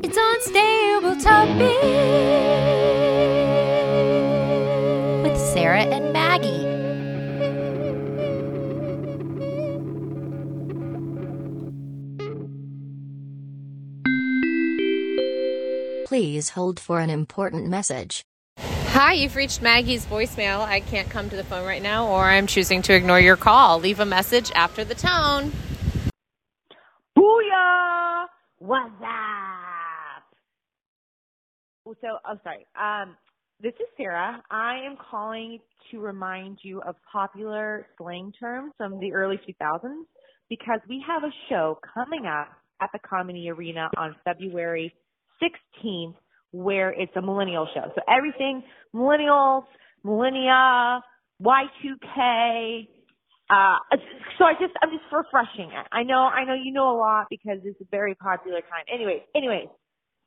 It's Unstable Topic with Sarah and Maggie. Please hold for an important message. Hi, you've reached Maggie's voicemail. I can't come to the phone right now, or I'm choosing to ignore your call. Leave a message after the tone. Booyah! What's up? So, oh, sorry. Um, this is Sarah. I am calling to remind you of popular slang terms from the early 2000s because we have a show coming up at the Comedy Arena on February 16th where it's a millennial show. So everything millennials, millennia, Y2K, uh, so I just, I'm just refreshing. I know, I know you know a lot because it's a very popular time. Anyways, anyways,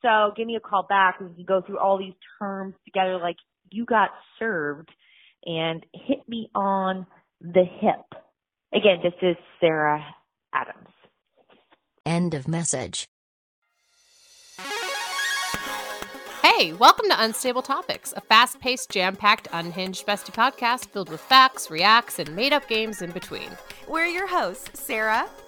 so give me a call back and we can go through all these terms together like you got served and hit me on the hip. Again, this is Sarah Adams. End of message. Hey, welcome to Unstable Topics, a fast paced, jam packed, unhinged bestie podcast filled with facts, reacts, and made up games in between. We're your hosts, Sarah,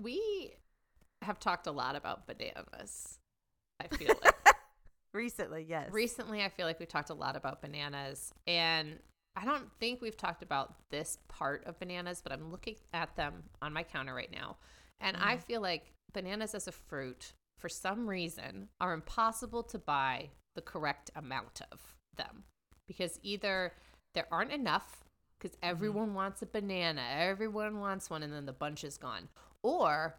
We have talked a lot about bananas. I feel like. Recently, yes. Recently, I feel like we talked a lot about bananas, and I don't think we've talked about this part of bananas, but I'm looking at them on my counter right now, and I mm. feel like bananas as a fruit, for some reason, are impossible to buy the correct amount of them because either there aren't enough because mm-hmm. everyone wants a banana, everyone wants one, and then the bunch is gone, or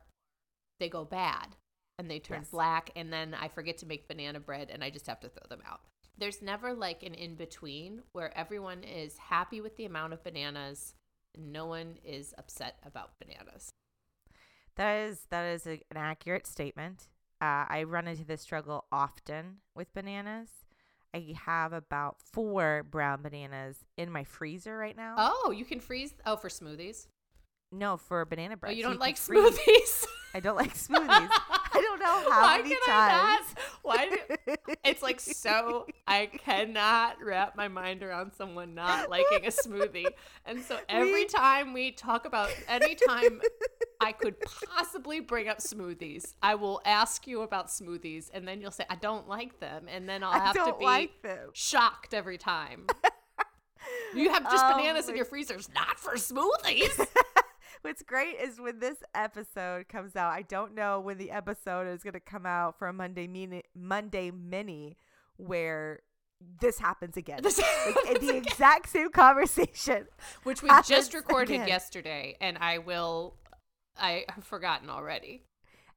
they go bad and they turn Yes. black and then I forget to make banana bread and I just have to throw them out. There's never like an in between where everyone is happy with the amount of bananas and no one is upset about bananas. That is that is a, an accurate statement. Uh, I run into this struggle often with bananas. I have about four brown bananas in my freezer right now. Oh, you can freeze oh for smoothies. No, for banana bread. Oh, you don't can like freeze- smoothies. I don't like smoothies. I don't know how Why many can I times. Why do- it's like so I cannot wrap my mind around someone not liking a smoothie. And so every We- time we talk about any time I could possibly bring up smoothies, I will ask you about smoothies and then you'll say I don't like them and then I'll have to be like them. shocked every time. You have just Oh bananas in your freezers, not for smoothies. What's great is when this episode comes out. I don't know when the episode is going to come out for a Monday mini, Monday mini, where this happens again. This like, happens the again. exact same conversation. which we just recorded again. yesterday, and I will. I have forgotten already.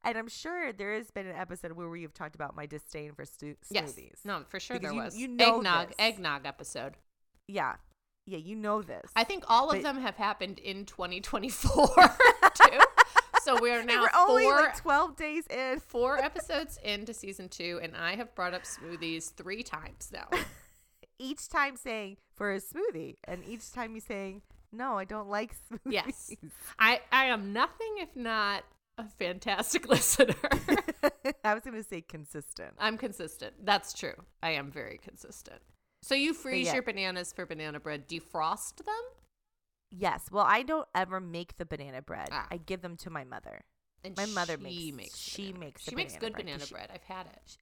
And I'm sure there has been an episode where we've talked about my disdain for stu- Yes, smoothies. no, for sure Because there you- was. you know eggnog, this. eggnog episode. Yeah. Yeah, you know this. I think all of them have happened in 2024 too. So we are now we're only four like 12 days in. four episodes into season two, and I have brought up smoothies three times now. Each time saying for a smoothie, and each time you saying, no, I don't like smoothies. Yes, I I am nothing if not a fantastic listener. I was going to say consistent. I'm consistent. That's true. I am very consistent. So you freeze yeah. your bananas for banana bread, defrost them? Yes. Well, I don't ever make the banana bread. Ah. I give them to my mother. And My mother she makes- makes she makes she makes good bread banana she- bread. I've had it.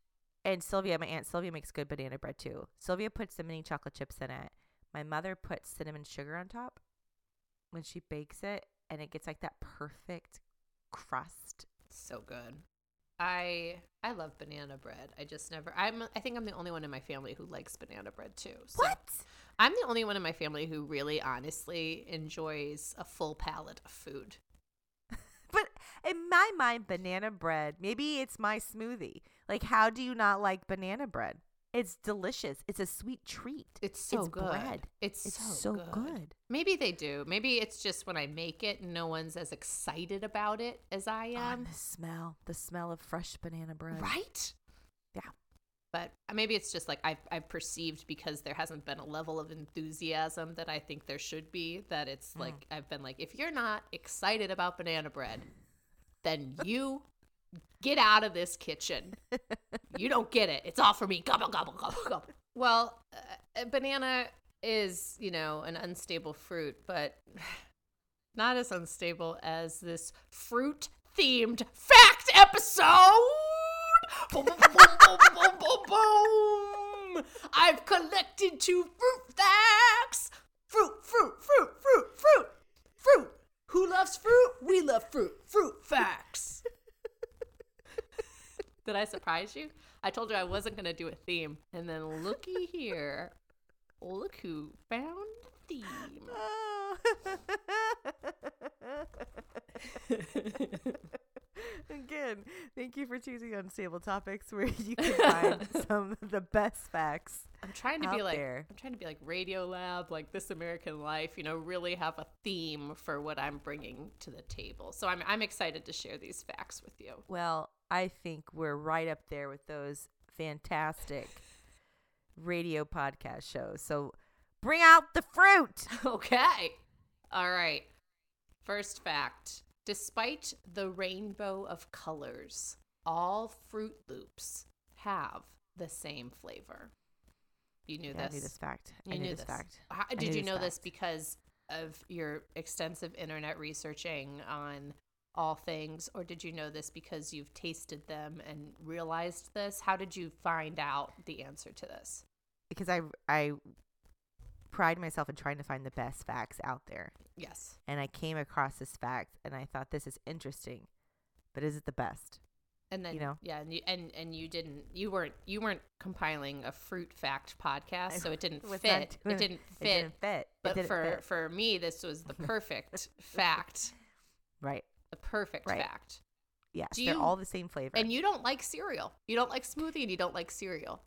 And Sylvia, my aunt Sylvia makes good banana bread too. Sylvia puts the mini chocolate chips in it. My mother puts cinnamon sugar on top when she bakes it, and it gets like that perfect crust. So good. I I love banana bread. I just never. I'm. I think I'm the only one in my family who likes banana bread too. So What? I'm the only one in my family who really, honestly enjoys a full palate of food. But in my mind, banana bread. Maybe it's my smoothie. Like, how do you not like banana bread? It's delicious. It's a sweet treat. It's so It's good. bread. It's, It's so, so good. good. Maybe they do. Maybe it's just when I make it, no one's as excited about it as I Oh, am. and the smell, the smell of fresh banana bread. right? Yeah. But maybe it's just like I've, I've perceived because there hasn't been a level of enthusiasm that I think there should be. That it's Mm. like, I've been like, if you're not excited about banana bread, then you get out of this kitchen. you don't get it. It's all for me. Gobble, gobble, gobble, gobble. Well, uh, a banana is, you know, an unstable fruit, but not as unstable as this fruit themed fact episode. Boom, boom, boom, boom, boom, boom, boom. I've collected two fruit facts. Fruit, fruit, fruit, fruit, fruit, fruit. Who loves fruit? We love fruit. Fruit facts. Did I surprise you? I told you I wasn't going to do a theme. And then looky here. Look who found the theme. Oh. Again, thank you for choosing unstable topics where you can find some of the best facts. I'm trying to be like there. I'm trying to be like Radiolab, like This American Life, you know, really have a theme for what I'm bringing to the table. So I'm I'm excited to share these facts with you. Well, I think we're right up there with those fantastic radio podcast shows. So bring out the fruit. Okay. All right. First fact. Despite the rainbow of colors, all Fruit Loops have the same flavor. You knew Yeah, I this. knew this fact. You I knew, knew this, this. fact. How, did you know this because of your extensive internet researching on all things, or did you know this because you've tasted them and realized this? How did you find out the answer to this? Because I I pride myself in trying to find the best facts out there. Yes. And I came across this fact and I thought this is interesting. But is it the best? And then You know? yeah, and you, and and you didn't you weren't you weren't compiling a fruit fact podcast, so it didn't fit. It didn't It fit. didn't fit. But didn't for fit. for me, this was the perfect fact. right. Perfect Right. fact. Yes, Do they're you- all the same flavor. And you don't like cereal. You don't like smoothie, and you don't like cereal.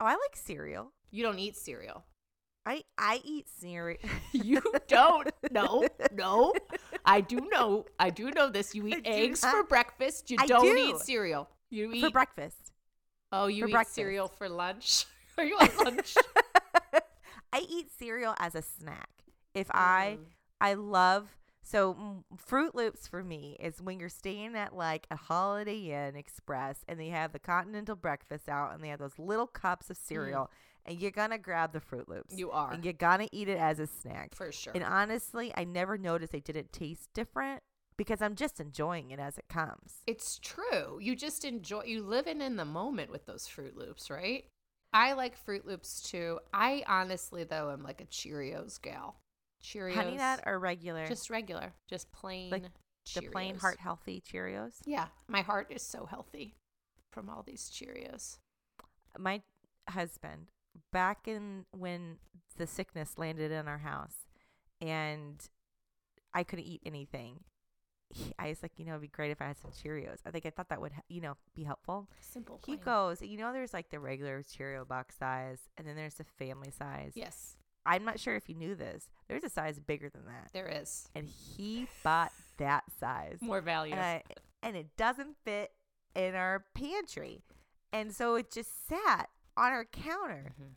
oh, I like cereal. You don't eat cereal. I I eat cereal. You don't. No, no. I do know. I do know this. You eat eggs not. for breakfast. You I don't do. eat cereal. You eat. for breakfast. oh, you for eat breakfast. cereal for lunch. Are you on lunch? I eat cereal as a snack. If I Mm. I love so mm, Fruit Loops for me is when you're staying at like a Holiday Inn Express and they have the continental breakfast out and they have those little cups of cereal and you're gonna grab the Fruit Loops. Mm. You are and you're gonna eat it as a snack. for sure. And honestly, I never noticed they didn't taste different because I'm just enjoying it as it comes. It's true. You just enjoy. You live in in the moment with those Fruit Loops, right? I like Fruit Loops too. I honestly though am like a Cheerios gal. Cheerios, Honey Nut or regular? just regular, just plain. Like the plain heart healthy Cheerios. Yeah, my heart is so healthy from all these Cheerios. my husband back in when the sickness landed in our house and I couldn't eat anything. he- I was like, you know, it'd be great if I had some Cheerios. I think I thought that would, you know, be helpful. Simple. He goes, you know, there's like the regular Cheerio box size, and then there's the family size. Yes, I'm not sure if you knew this. There's a size bigger than that, there is and he bought that size. more value. and I and it doesn't fit in our pantry, and so it just sat on our counter Mm-hmm.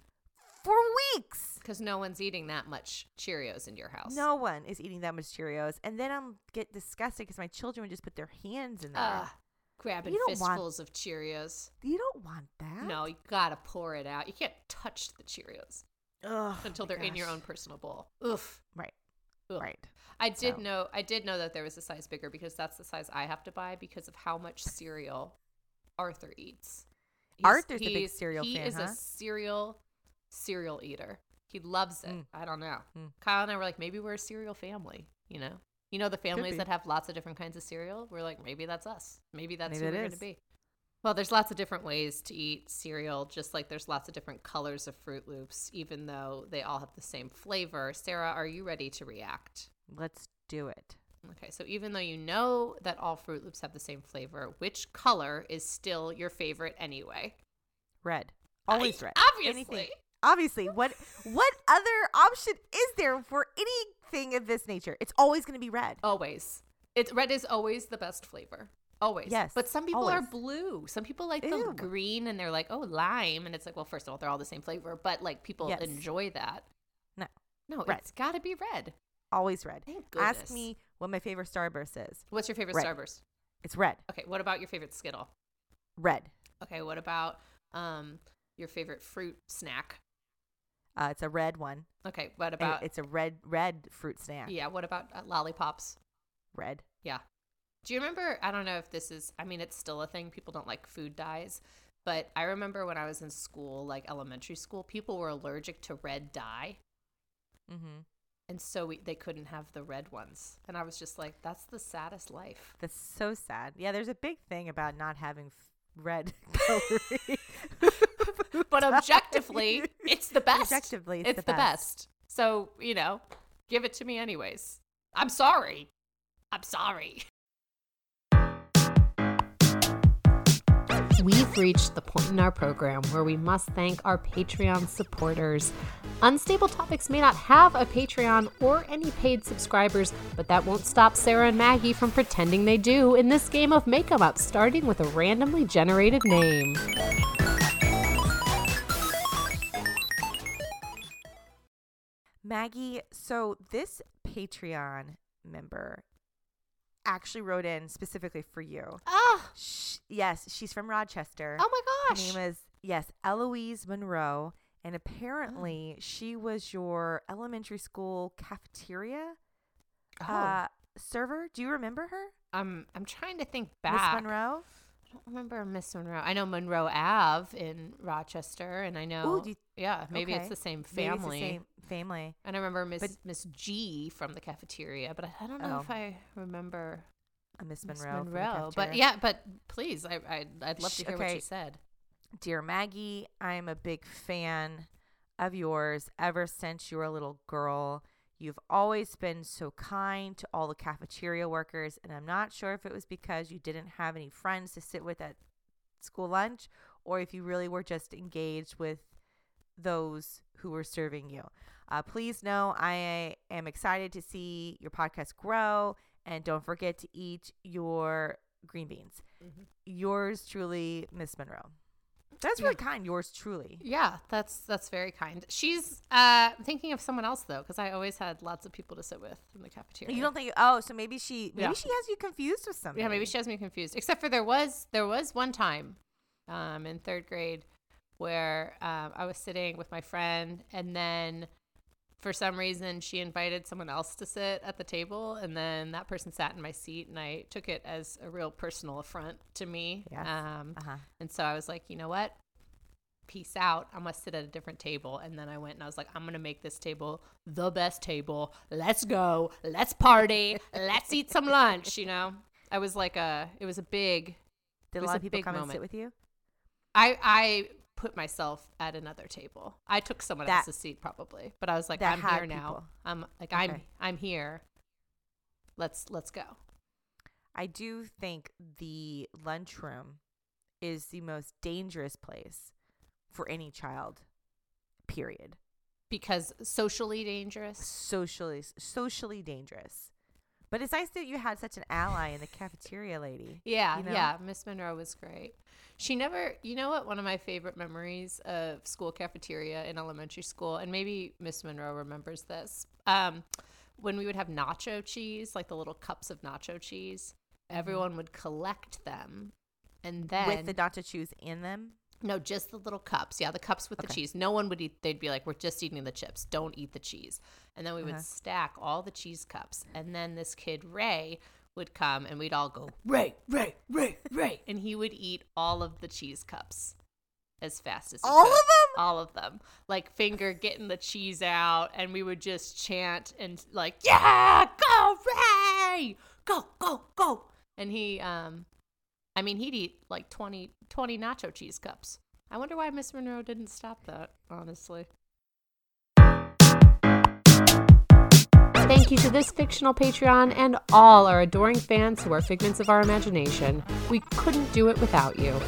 for weeks. Because no one's eating that much Cheerios in your house. No one is eating that much Cheerios, and then I'm get disgusted because my children would just put their hands in there. Ah, grabbing You don't want- fistfuls of Cheerios. you don't want that. No, you gotta pour it out. You can't touch the Cheerios Ugh, until they're in your own personal bowl. Oof. Right. Ugh. Right. I did So- know I did know that there was a size bigger because that's the size I have to buy because of how much cereal Arthur eats. Arthur's a big he's- cereal he fan, is huh? a cereal cereal eater. He loves it. Mm. I don't know. Mm. Kyle and I were like, maybe we're a cereal family. You know, you know the families that have lots of different kinds of cereal. We're like, maybe that's us. Maybe that's Maybe who we're gonna be. Well, there's lots of different ways to eat cereal, just like there's lots of different colors of Fruit Loops, even though they all have the same flavor. Sarah, are you ready to react? Let's do it. Okay, so even though you know that all Fruit Loops have the same flavor, which color is still your favorite anyway? Red. Always I- red. obviously. Anything. Obviously. What what other option is there for anything of this nature? It's always going to be red. Always. It's red is always the best flavor. Always. Yes, But some people are blue. Some people like the Ew. green and they're like, oh, lime. And it's like, well, first of all, they're all the same flavor, but like people Yes. enjoy that. No. No, Red. it's got to be red. Always red. Thank goodness. Ask me what my favorite Starburst is. What's your favorite Red. Starburst? It's red. Okay, what about your favorite Skittle? Red. Okay, what about um your favorite fruit snack? Uh, it's a red one. Okay, what about it's a red red fruit snack. yeah? What about uh, lollipops? Red. Yeah. Do you remember? I don't know if this is, I mean, it's still a thing. People don't like food dyes. But I remember when I was in school, like elementary school, people were allergic to red dye. Mm-hmm. And so we, they couldn't have the red ones. And I was just like, that's the saddest life. That's so sad. Yeah, there's a big thing about not having f- red coloring. But objectively, it's the best. Objectively, it's, the, best. So, you know, give it to me anyways. I'm sorry. I'm sorry. We've reached the point in our program where we must thank our Patreon supporters. Unstable Topics may not have a Patreon or any paid subscribers, but that won't stop Sarah and Maggie from pretending they do in this game of make 'em up, starting with a randomly generated name. Maggie, so this Patreon member actually wrote in specifically for you. Ah, Sh- yes, she's from Rochester. oh my gosh, Her name is yes, Eloise Monroe, and apparently she was your elementary school cafeteria Oh. uh, server. Do you remember her, I'm I'm trying to think Miss back. Monroe? I don't remember Miss Monroe. I know Monroe Ave in Rochester, and I know. Ooh, you- yeah, maybe it's the same it's the family. same family. And I remember Miss But- Miss G from the cafeteria, but I, I don't know Oh. if I remember Miss Miss Monroe. from the Monroe. But yeah, but please, I, I I'd love to hear what okay. she said. Dear Maggie, I'm a big fan of yours ever since you were a little girl. You've always been so kind to all the cafeteria workers, and I'm not sure if it was because you didn't have any friends to sit with at school lunch or if you really were just engaged with those who were serving you. Uh, please know I am excited to see your podcast grow, and don't forget to eat your green beans. Yours truly, Miss Monroe. That's really kind. Yours truly. Yeah, that's that's very kind. She's uh thinking of someone else though, because I always had lots of people to sit with in the cafeteria. You don't think? Oh, so maybe she maybe Yeah. she has you confused with something. Yeah, maybe she has me confused. Except for there was there was one time, um, in third grade, where um, I was sitting with my friend, and then for some reason she invited someone else to sit at the table, and then that person sat in my seat, and I took it as a real personal affront to me. Yes. Um, Uh-huh. and so I was like, you know what? Peace out. I'm gonna sit at a different table. And then I went and I was like, I'm gonna make this table the best table. Let's go. Let's party. Let's eat some lunch. You know, I was like a. It was a big. Did a lot of people come and sit with you? I I put myself at another table. I took someone That- else's seat probably, but I was like, I'm here now. I'm like I'm I'm here. Let's let's go. I do think the lunchroom is the most dangerous place for any child. Period. Because socially dangerous. Socially, socially dangerous. But it's nice that you had such an ally in the cafeteria lady. Yeah, you know? yeah. Miss Monroe was great. She never, you know what? One of my favorite memories of school cafeteria in elementary school, and maybe Miss Monroe remembers this. Um, when we would have nacho cheese, like the little cups of nacho cheese, everyone would collect them, and then Mm-hmm. with the nacho cheese in them. No, just the little cups. Yeah, the cups with the cheese. No one would eat. They'd be like, "We're just eating the chips. Don't eat the cheese." And then we would Uh-huh. stack all the cheese cups. And then this kid Ray would come, and we'd all go, "Ray, Ray, Ray, Ray," and he would eat all of the cheese cups as fast as he All could. of them? All of them. Like finger getting the cheese out, and we would just chant and like, "Yeah, go Ray, go, go, go!" And he, um, I mean, he'd eat like 20, 20 nacho cheese cups. I wonder why Miss Monroe didn't stop that, honestly. Thank you to this fictional Patreon and all our adoring fans who are figments of our imagination. We couldn't do it without you.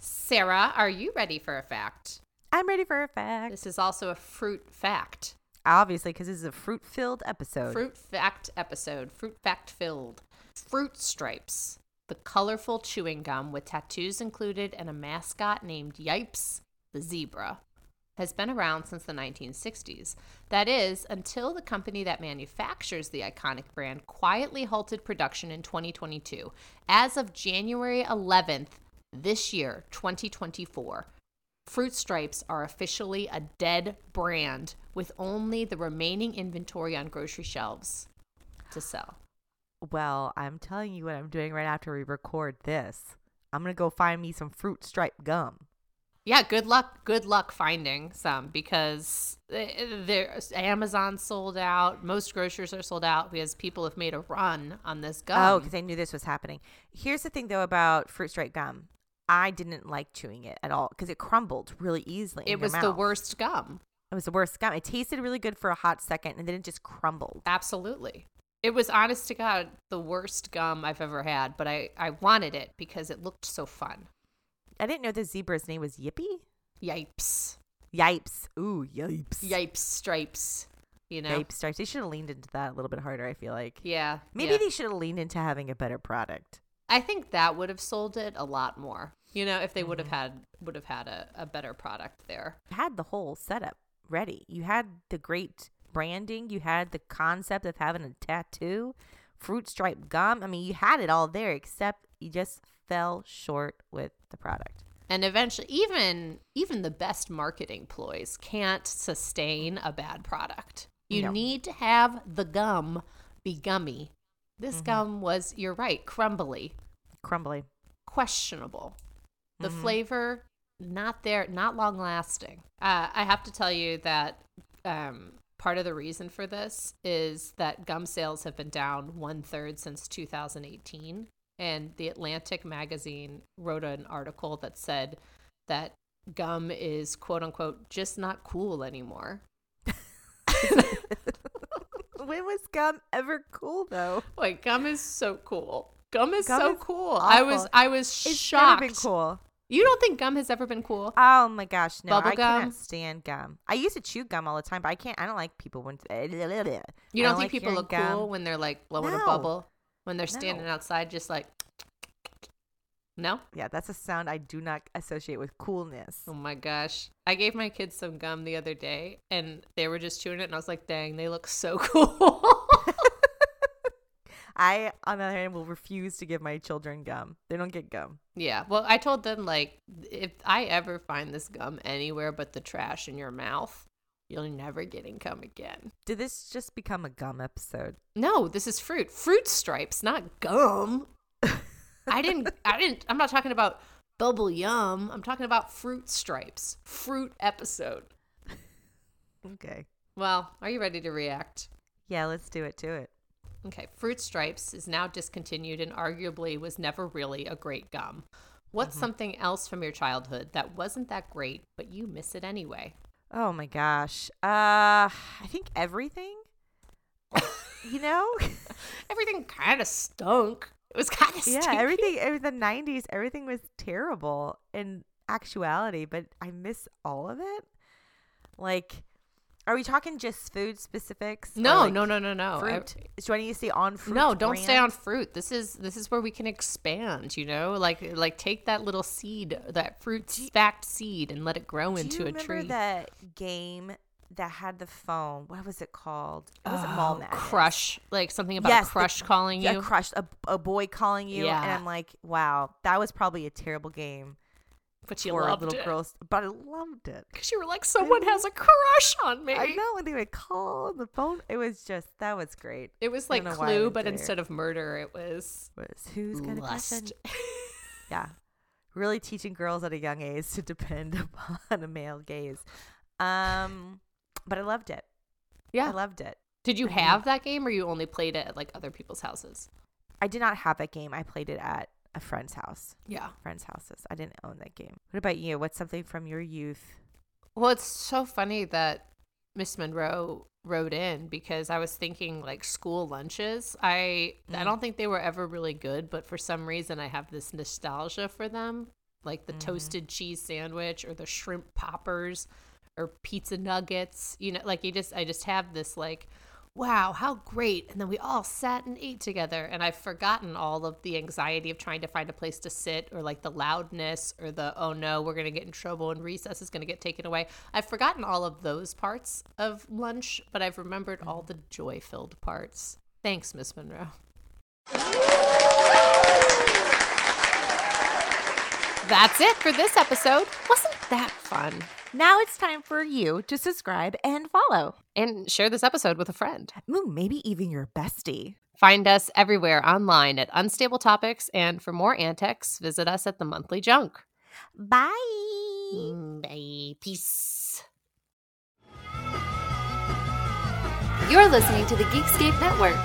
Sarah, are you ready for a fact? I'm ready for a fact. This is also a fruit fact. Obviously, because this is a fruit filled episode. Fruit fact episode. Fruit fact filled. Fruit stripes. The colorful chewing gum with tattoos included and a mascot named Yipes the zebra has been around since the 1960s. That is, until the company that manufactures the iconic brand quietly halted production in 2022. As of January 11th this year, 2024, Fruit Stripes are officially a dead brand with only the remaining inventory on grocery shelves to sell. Well, I'm telling you what I'm doing right after we record this. I'm going to go find me some fruit stripe gum. Yeah, good luck. Good luck finding some because eh, there Amazon sold out. Most grocers are sold out because people have made a run on this oh, gum. Oh, because they knew this was happening. Here's the thing, though, about fruit stripe gum. I didn't like chewing it at all because it crumbled really easily. in it was the worst gum. It was the worst gum. It tasted really good for a hot second, and then it just crumbled. Absolutely. It was honest to God the worst gum I've ever had, but I, I wanted it because it looked so fun. I didn't know the zebra's name was Yippee. Yipes. Yipes. Ooh, yipes. Yipes stripes. You know? Yipes stripes. They should have leaned into that a little bit harder, I feel like. Yeah. Maybe yeah. they should have leaned into having a better product. I think that would have sold it a lot more. You know, if they would Mm-hmm. have had would have had a, a better product there. You had the whole setup ready. You had the great branding. You had the concept of having a tattoo, fruit stripe gum. I mean, you had it all there, except you just fell short with the product. And eventually even even the best marketing ploys can't sustain a bad product. You No. need to have the gum be gummy. This Mm-hmm. gum was, you're right, crumbly, Crumbly. questionable. The Mhm. flavor, not there, not long lasting. Uh, I have to tell you that um, part of the reason for this is that gum sales have been down one third since 2018. And the Atlantic magazine wrote an article that said that gum is quote unquote just not cool anymore. when was gum ever cool though? Like gum is so cool. Gum is Gum so is cool. I was. I was It's shocked. never been cool. You don't think gum has ever been cool? Oh my gosh, no! Bubble I gum? can't stand gum. I used to chew gum all the time, but I can't. I don't like people when. You I don't, think like people look gum. cool when they're like blowing a bubble? When they're standing No. outside just like No? Yeah, that's a sound I do not associate with coolness. Oh my gosh. I gave my kids some gum the other day and they were just chewing it and I was like, dang, they look so cool. I, on the other hand, will refuse to give my children gum. They don't get gum. yeah. Well, I told them like if I ever find this gum anywhere but the trash in your mouth, you're never getting gum again. Did this just become a gum episode? No, this is fruit. Fruit stripes, not gum. I didn't I didn't I'm not talking about bubble yum. I'm talking about fruit stripes. Fruit episode. Okay. Well, are you ready to react? Yeah, let's do it to it. Okay, Fruit Stripes is now discontinued and arguably was never really a great gum. What's something else from your childhood that wasn't that great, but you miss it anyway? Oh my gosh. Uh, I think everything. you know? Everything kind of stunk. It was kind of yeah, everything. it was The '90s, everything was terrible in actuality, but I miss all of it. Like, are we talking just food specifics? No, like, no, no, no, no. I- Fruit. Do I need to stay on fruit? no, don't stay on fruit. This is this is where we can expand. You know, like like take that little seed, that fruit fact seed, and let it grow Do into you a remember tree. that game that had the phone? What was it called? It was Mall Oh, Madness. crush, like something about Yes, the- crush calling Yeah, you. crushed a, a boy calling you, yeah. and. I'm like, wow, that was probably a terrible game but you loved little it. girls, but I loved it. Because you were like, someone has a crush on me. I know when they would call on the phone, it was just that was great. It was like don't know why I Clue, but there. instead of murder, it was Was who's a crush on lust. Yeah, really teaching girls at a young age to depend upon a male gaze. Um, but I loved it. Yeah. I loved it. Did you have that game, or you only played it at like other people's houses? I did not have that game. I played it at a friend's house. Yeah. Friends' houses. I didn't own that game. What about you? What's something from your youth? Well, it's so funny that Miss Monroe wrote in because I was thinking like school lunches. I I Mm. don't think they were ever really good, but for some reason I have this nostalgia for them, like the Mhm. toasted cheese sandwich or the shrimp poppers or pizza nuggets. You know, like you just I just have this like wow, how great. And then we all sat and ate together and I've forgotten all of the anxiety of trying to find a place to sit or like the loudness or the oh no, we're going to get in trouble and recess is going to get taken away. I've forgotten all of those parts of lunch, but I've remembered all the joy filled parts. Thanks, Miss Monroe. That's it for this episode. Wasn't that fun? Now it's time for you to subscribe and follow. And share this episode with a friend. Ooh, maybe even your bestie. Find us everywhere online at Unstable Topics, and for more antics, visit us at the Monthly Junk. Bye. Mm, Bye. Peace. You're listening to the Geekscape Network.